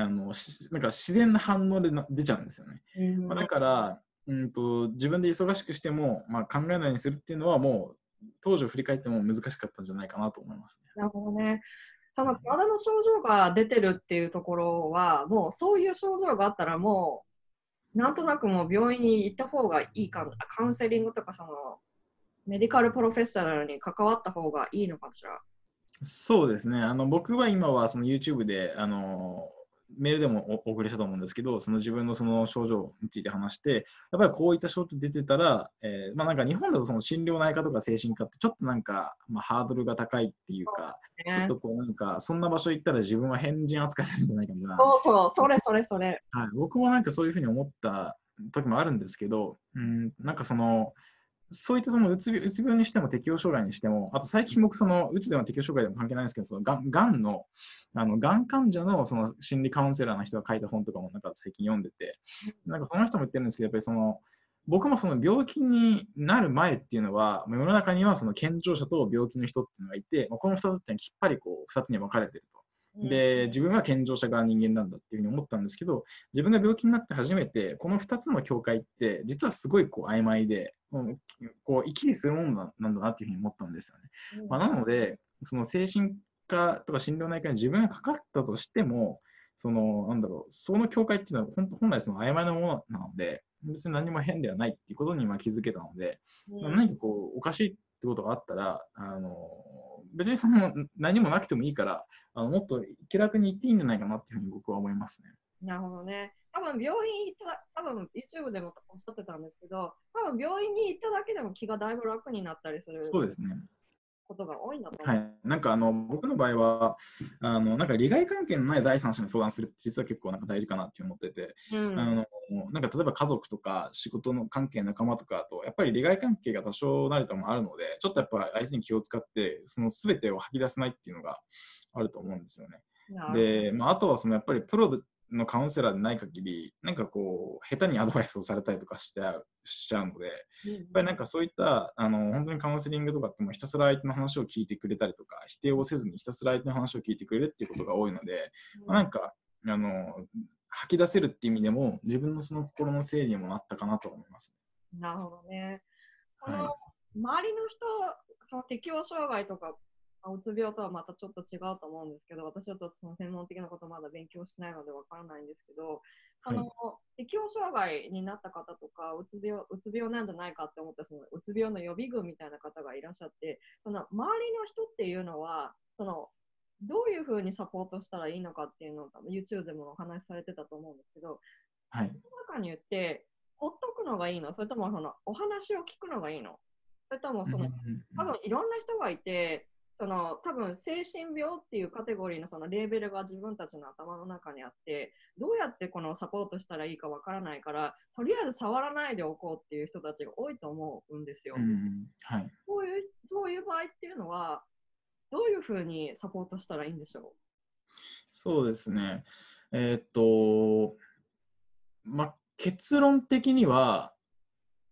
B: あのしなんか自然な反応でな出ちゃうんですよね。
A: うん
B: まあ、だから、うん、と自分で忙しくしても、まあ、考えないようにするっていうのはもう当時を振り返っても難しかったんじゃないかなと思いますね。
A: なるほどね。その体の症状が出てるっていうところは、もうそういう症状があったら、もうなんとなくもう病院に行った方がいいか、カウンセリングとかそのメディカルプロフェッショナルに関わった方がいいのかしら。
B: そうですね。あの僕は今はその YouTube であのメールでもおお送りしたと思うんですけど、その自分のその症状について話して、やっぱりこういった症状出てたら、えーまあなんか日本だとその心療内科とか精神科ってちょっとなんか、まあ、ハードルが高いっていうか、ちょっ
A: ね
B: とこうなんかそんな場所行ったら自分は変人扱いされるんじゃないかみたいな。
A: そうそう、それそれそれ。
B: はい、僕もなんかそういうふうに思った時もあるんですけど、うん、なんかその、そういったそのうつ病うつ病にしても適応障害にしても、あと最近僕、そのうつでも適応障害でも関係ないんですけど、そのがんがんの、あのがん患者のその心理カウンセラーの人が書いた本とかもなんか最近読んでて、なんかその人も言ってるんですけど、やっぱりその、僕もその病気になる前っていうのは、世の中にはその健常者と病気の人っていうのがいて、まあこの2つってきっぱりこう2つに分かれてると。で、自分は健常者が人間なんだっていうふうに思ったんですけど、自分が病気になって初めて、この2つの境界って、実はすごいこう曖昧で、こう生きりするものななんだなっていうふうに思ったんですよね。まあ、なので、その精神科とか心療内科に自分がかかったとしても、そのなんだろう、その境界っていうのは本本来その曖昧なものなので、別に何も変ではないっていうことにまあ気づけたので、
A: うん
B: 何かこうおかしいってことがあったら、あの別にその何もなくてもいいから、あのもっと気楽に言っていいんじゃないかなっていうふうに僕は思いますね。
A: なるほどね。多分病院行った、多分 YouTube でもおっしゃってたんですけど、多分病院に行っただけでも気がだいぶ楽になったりする
B: そうですね。
A: ことが多いんだと。
B: はい、なんかあの僕の場合はあのなんか利害関係のない第三者に相談するって実は結構なんか大事かなって思ってて、
A: うん
B: あのも、なんか例えば家族とか仕事の関係、仲間とかと、やっぱり利害関係が多少なりともあるので、ちょっとやっぱ相手に気を使って、その全てを吐き出せないっていうのがあると思うんですよね。で、まあ、あとはそのやっぱりプロのカウンセラーでない限り、なんかこう、下手にアドバイスをされたりとかしちゃうしちゃうので、やっぱりなんかそういった、あの、本当にカウンセリングとかってもひたすら相手の話を聞いてくれたりとか、否定をせずにひたすら相手の話を聞いてくれるっていうことが多いので、まあ、なんか、あの、吐き出せるっていう意味でも、自分のその心の整理にもなったかなと思います。
A: なるほどね。はい、周りの人、その適応障害とかうつ病とはまたちょっと違うと思うんですけど、私はちょっとその専門的なことまだ勉強しないのでわからないんですけど、その、はい、適応障害になった方とか、うつ病うつ病なんじゃないかって思ったそのうつ病の予備軍みたいな方がいらっしゃって、その周りの人っていうのは、そのどういうふうにサポートしたらいいのかっていうのを多分 YouTube でもお話しされてたと思うんですけど、
B: はい、そ
A: の中に言って、ほっとくのがいいの？それともそのお話を聞くのがいいの？それともその、多分いろんな人がいて、その多分精神病っていうカテゴリーのそのレーベルが自分たちの頭の中にあってどうやってこのサポートしたらいいかわからないからとりあえず触らないでおこうっていう人たちが多いと思うんですよ。
B: うんはい、
A: そういうそういう場合っていうのはどういうふうにサポートしたらいいんでしょ
B: う？そうですね。えー、っと、ま、結論的には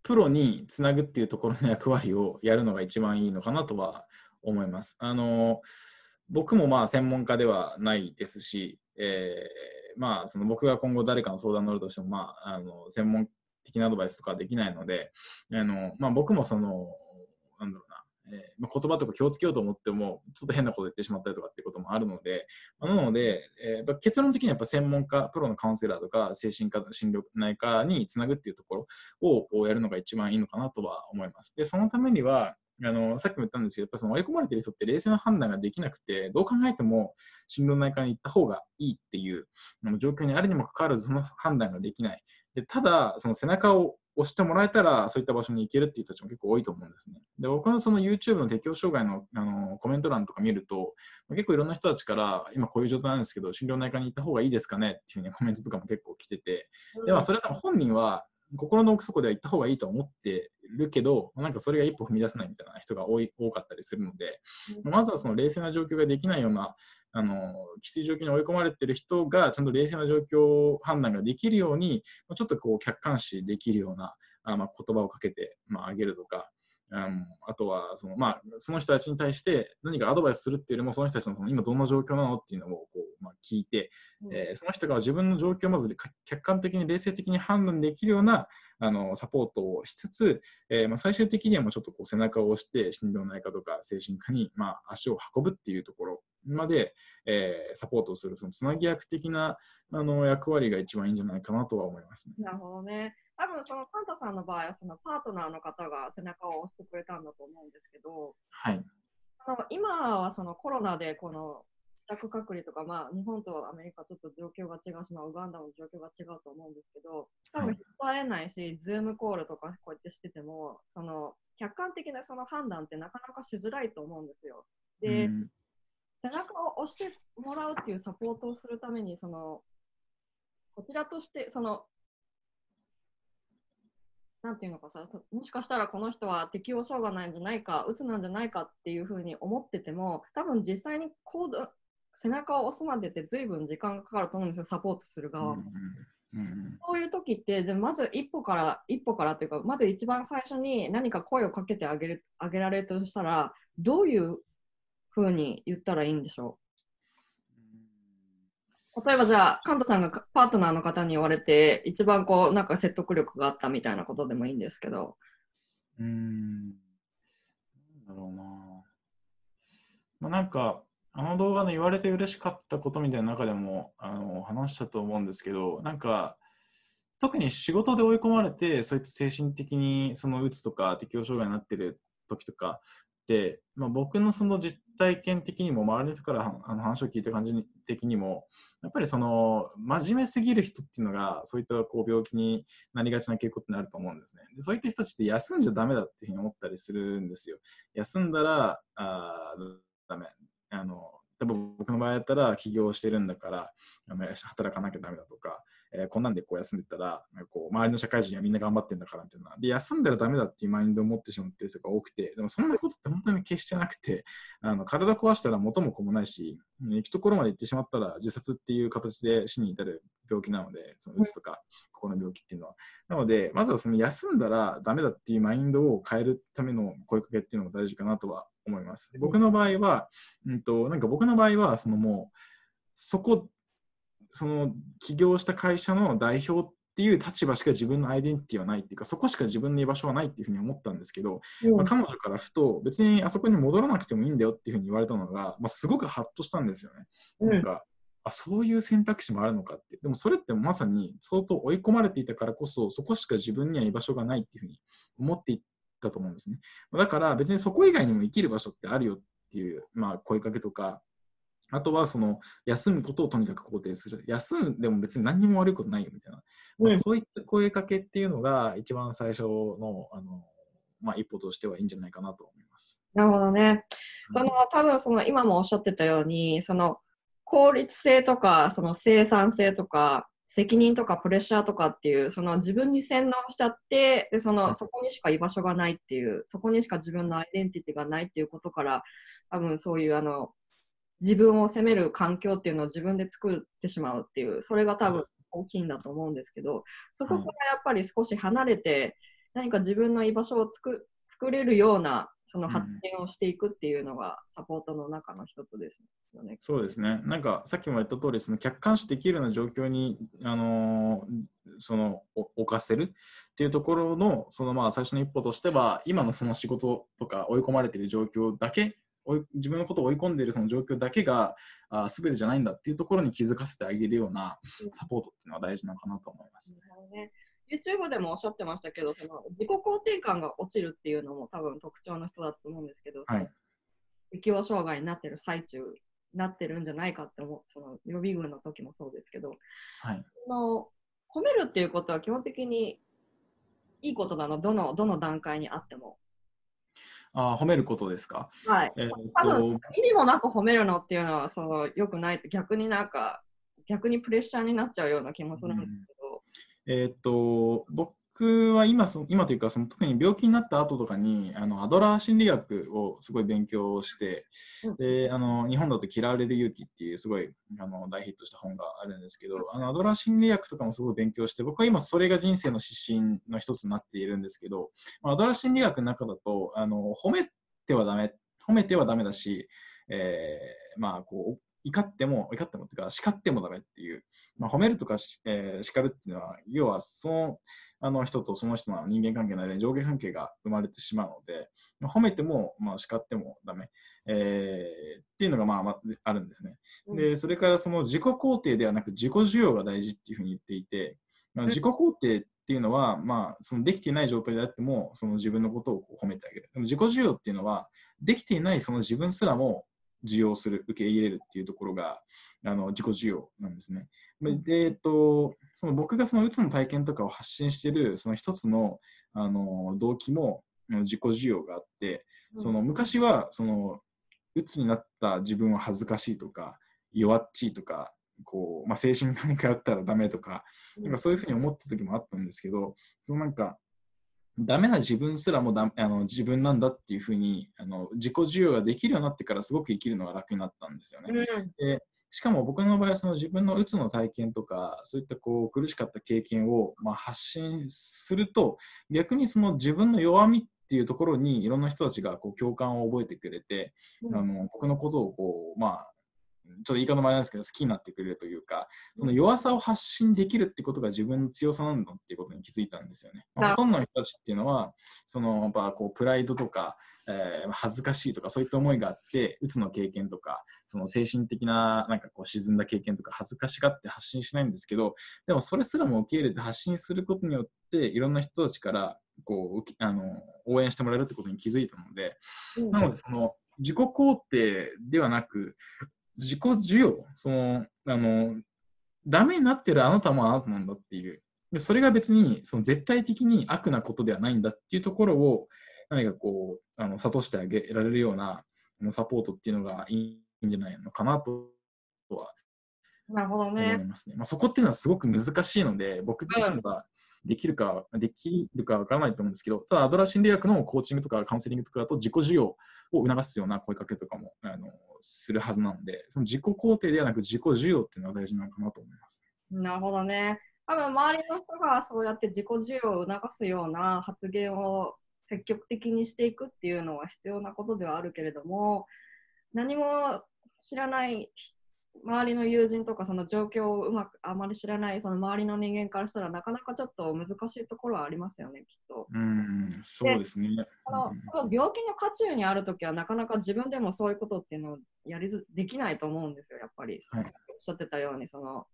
B: プロにつなぐっていうところの役割をやるのが一番いいのかなとは思います。あの僕もまあ専門家ではないですし、えー、まあその僕が今後誰かの相談に乗るとしても、まあ、あの専門的なアドバイスとかできないので、あのまあ、僕もその、なんだろうな、えま、言葉とか気をつけようと思っても、ちょっと変なこと言ってしまったりとかっていうこともあるので、ま、なので、えー、結論的にはやっぱ専門家、プロのカウンセラーとか精神科、心療内科につなぐっていうところをやるのが一番いいのかなとは思います。で、そのためには、あのさっきも言ったんですけど、やっぱその追い込まれてる人って冷静な判断ができなくて、どう考えても心療内科に行った方がいいっていう状況にあるにもかかわらず、その判断ができない。でただ、その背中を押してもらえたら、そういった場所に行けるっていう人たちも結構多いと思うんですね。で、僕のその YouTube の適応障害のあのコメント欄とか見ると、結構いろんな人たちから、今こういう状態なんですけど、心療内科に行った方がいいですかねっていうふうにコメントとかも結構来てて、ではそれは本人は心の奥底では行った方がいいと思ってるけど、なんかそれが一歩踏み出せないみたいな人が多い多かったりするので、まずはその冷静な状況ができないような、あのきつい状況に追い込まれてる人がちゃんと冷静な状況判断ができるように、ちょっとこう客観視できるようなあ、まあ、言葉をかけて、まあ、あげるとか、うん、あとはその、まあ、その人たちに対して何かアドバイスするっていうよりもその人たちのその今どんな状況なのっていうのをこう、まあ、聞いて、うん、えー、その人が自分の状況をまず客観的に冷静的に判断できるようなあのサポートをしつつ、えーまあ、最終的にはもうちょっとこう背中を押して心療内科とか精神科に、まあ、足を運ぶっていうところまで、えー、サポートをするそのつなぎ役的なあの役割が一番いいんじゃないかなとは思いますね。
A: なるほどね。多分そのカンタさんの場合はそのパートナーの方が背中を押してくれたんだと思うんですけど、
B: はい、
A: あの今はそのコロナでこの自宅隔離とか、まあ、日本とアメリカちょっと状況が違うし、まあ、ウガンダの状況が違うと思うんですけど多分伝えないし、はい、ズームコールとかこうやってしててもその客観的なその判断ってなかなかしづらいと思うんですよ。で、うん、背中を押してもらうっていうサポートをするためにそのこちらとしてそのなんていうのかさもしかしたらこの人は適応障害なんじゃないかうつなんじゃないかっていうふうに思ってても多分実際にコード背中を押すまでって随分時間がかかると思うんですよサポートする側も。うんうん、そういう時ってでまず一歩から一歩からっていうかまず一番最初に何か声をかけてあげるあげられるとしたらどういうふうに言ったらいいんでしょう？例えばじゃあ、カントさんがパートナーの方に言われて、一番こう、なんか説得力があったみたいなことでもいいんですけど。
B: うん。なんだろうな。まあ、なんか、あの動画の言われて嬉しかったことみたいな中でもあの話したと思うんですけど、なんか、特に仕事で追い込まれて、そういった精神的にそのうつとか適応障害になってる時とかで、まあ、僕のその実体験的にも周りの人からあの話を聞いた感じ的にもやっぱりその真面目すぎる人っていうのがそういったこう病気になりがちな傾向ってなると思うんですね。でそういった人たちって休んじゃダメだっていうふうに思ったりするんですよ。休んだらあダメ。あの例えば僕の場合だったら起業してるんだから働かなきゃダメだとか、えーこんなんでこう休んでたらこう周りの社会人はみんな頑張ってんだからみたいな。で休んだらダメだっていうマインドを持ってしまってる人が多くてでもそんなことって本当に決してなくてあの体壊したら元も子もないし行くところまで行ってしまったら自殺っていう形で死に至る病気なのでそのうつとか心の病気っていうのは。なのでまずはその休んだらダメだっていうマインドを変えるための声かけっていうのが大事かなとは思います僕の場合は、うんと、なんか僕の場合はそのもうそこその起業した会社の代表っていう立場しか自分のアイデンティティはないっていうかそこしか自分の居場所はないっていうふうに思ったんですけど、まあ、彼女からふと別にあそこに戻らなくてもいいんだよっていうふうに言われたのが、まあ、すごくハッとしたんですよね。
A: うん
B: なんかあそういう選択肢もあるのかって。でもそれってまさに相当追い込まれていたからこそそこしか自分には居場所がないっていうふうに思っていったと思うんですね。だから別にそこ以外にも生きる場所ってあるよっていう、まあ、声かけとかあとはその休むことをとにかく肯定する。休んでも別に何にも悪いことないよみたいな。まあ
A: うん
B: そういった声かけっていうのが一番最初のあの、まあ、一歩としてはいいんじゃないかなと思います。
A: なるほどね。その多分その今もおっしゃってたようにその効率性とかその生産性とか責任とかプレッシャーとかっていうその自分に洗脳しちゃってでそ
B: はい。
A: のそこにしか居場所がないっていうそこにしか自分のアイデンティティがないっていうことから多分そういうあの自分を責める環境っていうのを自分で作ってしまうっていうそれが多分大きいんだと思うんですけどそこからやっぱり少し離れて何か自分の居場所を作作れるようなその発展をしていくっていうのがサポートの中の一つですよね。
B: そうですね。なんかさっきも言った通り、その客観視できるような状況に、あのーそのお置かせるっていうところの、そのまあ最初の一歩としては、今のその仕事とか追い込まれている状況だけ、自分のことを追い込んでいるその状況だけがあ全てじゃないんだっていうところに気づかせてあげるようなサポートっていうのは大事なのかなと思います。
A: なるほどね YouTube でもおっしゃってましたけどその自己肯定感が落ちるっていうのも多分特徴の人だと思うんですけど、
B: はい
A: 適応障害になってる最中なってるんじゃないかって思うその予備軍の時もそうですけど
B: はい。
A: その褒めるっていうことは基本的にいいことなの？どのどの段階にあっても。
B: あー褒めることですか？
A: はい、
B: えーっ
A: 多分
B: と
A: 意味もなく褒めるのっていうのはその良くない逆になんか逆にプレッシャーになっちゃうような気もするんですけど、
B: えーっと僕は今その今というかその特に病気になった後とかにあのアドラー心理学をすごい勉強して、
A: うん。
B: であの日本だと「嫌われる勇気」っていうすごいあの大ヒットした本があるんですけどあのアドラー心理学とかもすごい勉強して僕は今それが人生の指針の一つになっているんですけど、まあアドラー心理学の中だとあの褒めてはダメ褒めてはダメだし、えーまあこう怒っても怒ってもっていうか叱ってもダメっていうまあ、褒めるとかし、えー叱るっていうのは、要はそのあの人とその人の人間関係の間に上下関係が生まれてしまうので、まあ褒めても、まあ、叱ってもダメ、えーっていうのが、まあまあ、あるんですね。で、それからその自己肯定ではなく自己需要が大事っていうふうに言っていて、まあ、
A: うん
B: 自己肯定っていうのは、まあ、そのできていない状態であっても、その自分のことを褒めてあげる。でも自己需要っていうのは、できていないその自分すらも受容する、受け入れるっていうところが、あの自己需要なんですね。で、えっと、その僕がそのうつの体験とかを発信しているその一つのあの動機も自己需要があって、その昔はそのうつになった自分は恥ずかしいとか弱っちいとかこう、まあ、精神科に通ったらダメとかなんかそういうふうに思った時もあったんですけどなんかダメな自分すらもだあの自分なんだっていうふうにあの自己需要ができるようになってからすごく生きるのが楽になったんですよね。
A: うん
B: でしかも僕の場合はその自分のうつの体験とかそういったこう苦しかった経験をまあ発信すると逆にその自分の弱みっていうところにいろんな人たちがこう共感を覚えてくれて、
A: うん
B: あの僕のことをこうまあちょっと言い方もあれなんですけど好きになってくれるというかその弱さを発信できるってことが自分の強さなんだっていうことに気づいたんですよね。まあ
A: な
B: ほとんどの人たちっていうのはそのやっぱこうプライドとか、えー恥ずかしいとかそういった思いがあってうつの経験とかその精神的ななんかこう沈んだ経験とか恥ずかしがって発信しないんですけどでもそれすらも受け入れて発信することによっていろんな人たちからこうあの応援してもらえるってことに気づいたので
A: うん。
B: なのでその自己肯定ではなく自己需要そのあのダメになってるあなたもあなたなんだっていう。でそれが別にその絶対的に悪なことではないんだっていうところを何かこうあの諭してあげられるようなサポートっていうのがいいんじゃないのかなとは
A: なるほど
B: 思い
A: ね。
B: ますね。まあ、そこっていうのはすごく難しいので、僕自身ができるか、できるかわからないと思うんですけど、ただ、アドラー心理学のコーチングとかカウンセリングとかだと、自己需要を促すような声かけとかもあのするはずなので、その自己肯定ではなく自己需要っていうのが大事なのかなと思います。
A: なるほどね。多分周りの人がそうやって自己需要を促すような発言を積極的にしていくっていうのは必要なことではあるけれども、何も知らない周りの友人とかその状況をうまくあまり知らないその周りの人間からしたらなかなかちょっと難しいところはありますよね、きっと。
B: うん、そうですね。
A: このこの病気の渦中にあるときはなかなか自分でもそういうことっていうのをやりずできないと思うんですよ、やっぱり。
B: はい
A: おっしゃってたようにその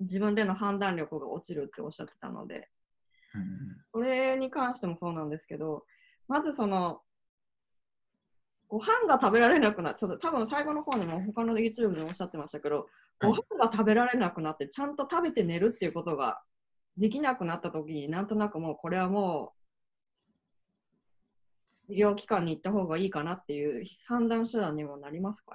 A: 自分での判断力が落ちるっておっしゃってたので、
B: うん
A: それに関してもそうなんですけど、まずその、ご飯が食べられなくなって、多分最後の方にも他の YouTube でもおっしゃってましたけど、
B: はい
A: ご飯が食べられなくなって、ちゃんと食べて寝るっていうことができなくなった時になんとなくもうこれはもう医療機関に行った方がいいかなっていう判断手段にもなりますか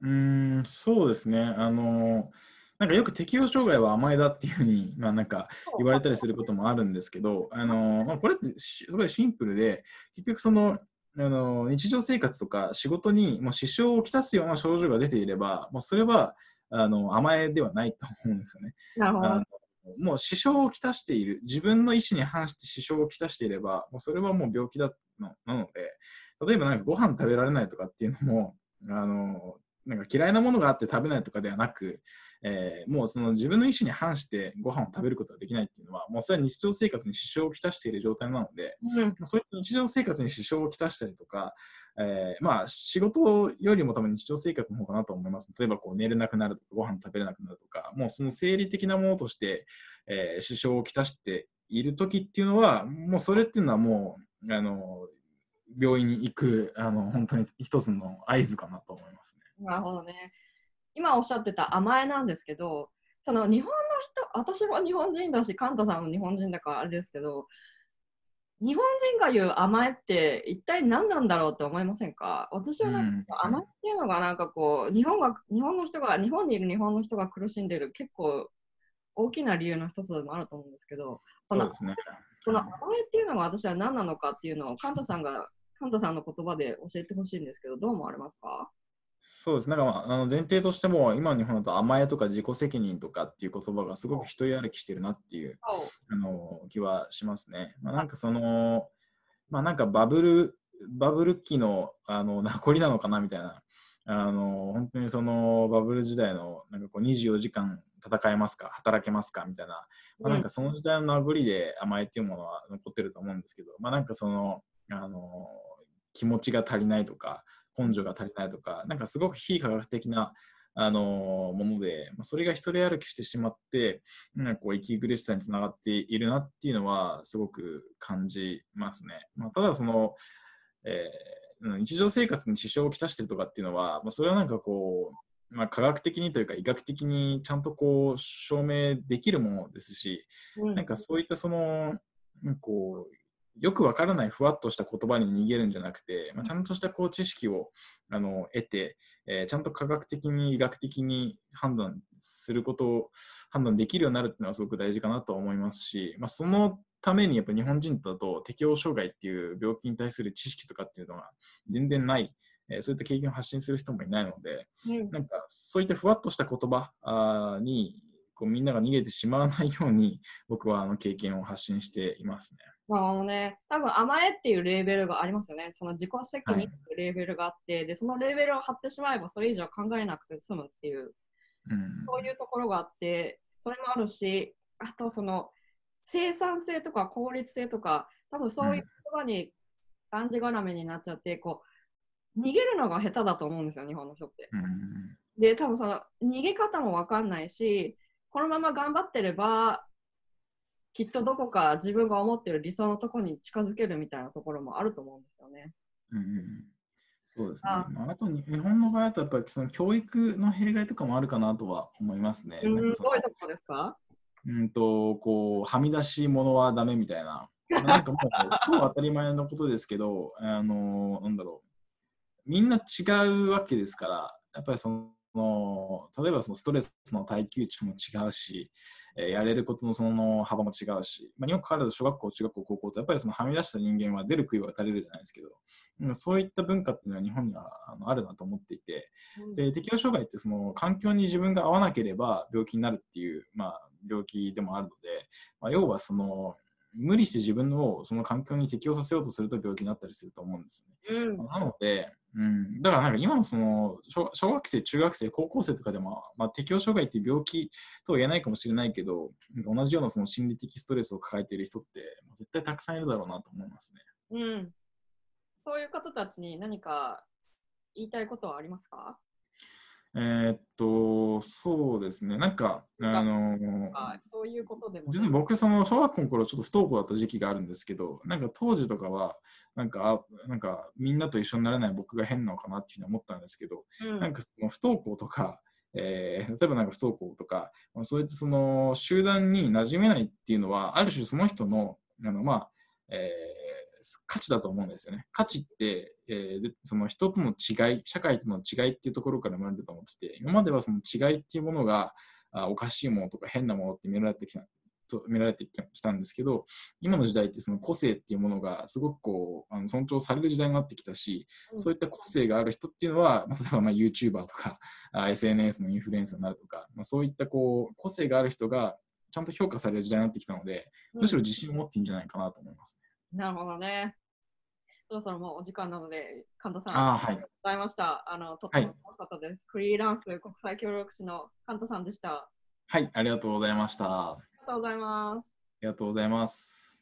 B: うーん、そうですね。あの、なんかよく適応障害は甘えだっていうふうに、まあなんか
A: ぱ
B: 言われたりすることもあるんですけど、あの、まあ、これってしすごいシンプルで、結局その、あの日常生活とか仕事にもう支障をきたすような症状が出ていれば、もうそれはあの甘えではないと思うんですよね。
A: なるほど。
B: もう支障をきたしている、自分の意思に反して支障をきたしていれば、もうそれはもう病気だのなので、例えばなんかご飯食べられないとかっていうのも、あのなんか嫌いなものがあって食べないとかではなく、えーもうその自分の意思に反してご飯を食べることができないっていうのは、もうそれは日常生活に支障をきたしている状態なので、
A: うん
B: そういった日常生活に支障をきたしたりとか、えーまあ仕事よりも多分日常生活の方かなと思います。例えばこう寝れなくなるとか、ご飯食べれなくなるとか、もうその生理的なものとして、えー支障をきたしている時っていうのは、もうそれっていうのはもう、あの、病院に行く、あの、本当に一つの合図かなと思いますね。
A: なるほどね。今おっしゃってた甘えなんですけど、その日本の人、私も日本人だし、カンタさんも日本人だからあれですけど、日本人が言う甘えって一体何なんだろうって思いませんか？私はなんか
B: うん
A: 甘えっていうのがなんかこう、日本が、日本の人が、日本にいる日本の人が苦しんでる結構大きな理由の一つでもあると思うんですけど、その
B: ね。
A: この甘えっていうのが私は何なのかっていうのをカンタさんが、カンタさんの言葉で教えてほしいんですけど、どう思われますか？
B: そうです。なんか、まあ、あの前提としても、今の日本だと甘えとか自己責任とかっていう言葉がすごく一人歩きしてるなっていうあの気はしますね。まあ、なんかその、まあなんかバブル、バブル期のあの名残なのかなみたいな、あの本当にそのバブル時代のなんかこう24時間戦えますか、働けますかみたいな、まあ、なんかその時代の名残で甘えっていうものは残ってると思うんですけど、まあなんかその、あの気持ちが足りないとか、根性が足りないとか、なんかすごく非科学的なあのもので、まあ、それが一人歩きしてしまって、なんかこう息苦しさにつながっているなっていうのはすごく感じますね。まあ、ただその、えーうん日常生活に支障をきたしてるとかっていうのは、まあ、それはなんかこう、まあ、科学的にというか医学的にちゃんとこう証明できるものですし、
A: うん
B: なんかそういったその、うんこう、よくわからないふわっとした言葉に逃げるんじゃなくて、まあ、ちゃんとしたこう知識をあの得て、えーちゃんと科学的に医学的に判断することを判断できるようになるっていうのはすごく大事かなと思いますし、まあ、そのためにやっぱ日本人だと適応障害っていう病気に対する知識とかっていうのが全然ない、えーそういった経験を発信する人もいないので、
A: うん。
B: なんかそういったふわっとした言葉にこうみんなが逃げてしまわないように 僕はあの経験を発信していますね。
A: なるほどね。多分甘えっていうレーベルがありますよね。その自己責任っていうレーベルがあって、で、そのレーベルを貼ってしまえばそれ以上考えなくて済むっていう、
B: うん
A: そういうところがあって、それもあるし、あとその生産性とか効率性とか、多分そういう言葉にがんじがらめになっちゃって、こう、逃げるのが下手だと思うんですよ、日本の人って。
B: うん
A: で、多分その逃げ方もわかんないし、このまま頑張ってれば、きっとどこか自分が思ってる理想のところに近づけるみたいなところもあると思うんですよね。
B: うんうんそうですね。
A: あ
B: まあ、あとに日本の場合だとやっぱりその教育の弊害とかもあるかなとは思いますね。
A: うん、どういうところですか？
B: うんとこうはみ出し物はダメみたいな。なんかもう超当たり前のことですけど、あのなんだろう。みんな違うわけですから、やっぱりその、例えばそのストレスの耐久値も違うし、えーやれることのその幅も違うし、まあ、にもかかわらず小学校、中学校、高校とやっぱりそのはみ出した人間は出る杭は打たれるじゃないですけど、うんそういった文化っていうのは日本にはあのあるなと思っていて、で適応障害ってその環境に自分が合わなければ病気になるっていう、まあ、病気でもあるので、まあ、要はその無理して自分をその環境に適応させようとすると病気になったりすると思うんですよね。
A: うん
B: なので、うん、だからなんか今のその小小学生、中学生、高校生とかでも、まあ、適応障害って病気とは言えないかもしれないけど、同じようなその心理的ストレスを抱えている人ってまあ絶対たくさんいるだろうなと思いますね。
A: うん。そういう方たちに何か言いたいことはありますか？
B: えーっと、そうですね、なんか、あの
A: あそういうことでも
B: 実は僕、その小学校の頃ちょっと不登校だった時期があるんですけど、なんか当時とかは、なんか、あなんかみんなと一緒になれない僕が変なのかなっていうふうに思ったんですけど、
A: うん。
B: なんかその不登校とか、えー例えばなんか不登校とか、まあそういったその集団に馴染めないっていうのは、ある種その人の、あのまあ、えー価値だと思うんですよね。価値って、えーぜその人との違い、社会との違いっていうところから生まれると思ってて、今まではその違いっていうものが、あおかしいものとか変なものって見られてきたと見られてきたんですけど、今の時代ってその個性っていうものがすごくこうあの尊重される時代になってきたし、
A: うん。
B: そういった個性がある人っていうのは、まあ例えばまあ YouTuber とかあ SNS のインフルエンサーになるとか、まあ、そういったこう個性がある人がちゃんと評価される時代になってきたので、むしろ自信を持っていいんじゃないかなと思います、
A: なるほどね。そろそろもうお時間なので、神田さん、
B: あーはい
A: りがとうございました。あの、とっても楽しかったです。フリーランス国際協力士の神田さんでした。あ
B: はい、ありがとうございました。あ
A: りがとうございます。
B: りがとうございます。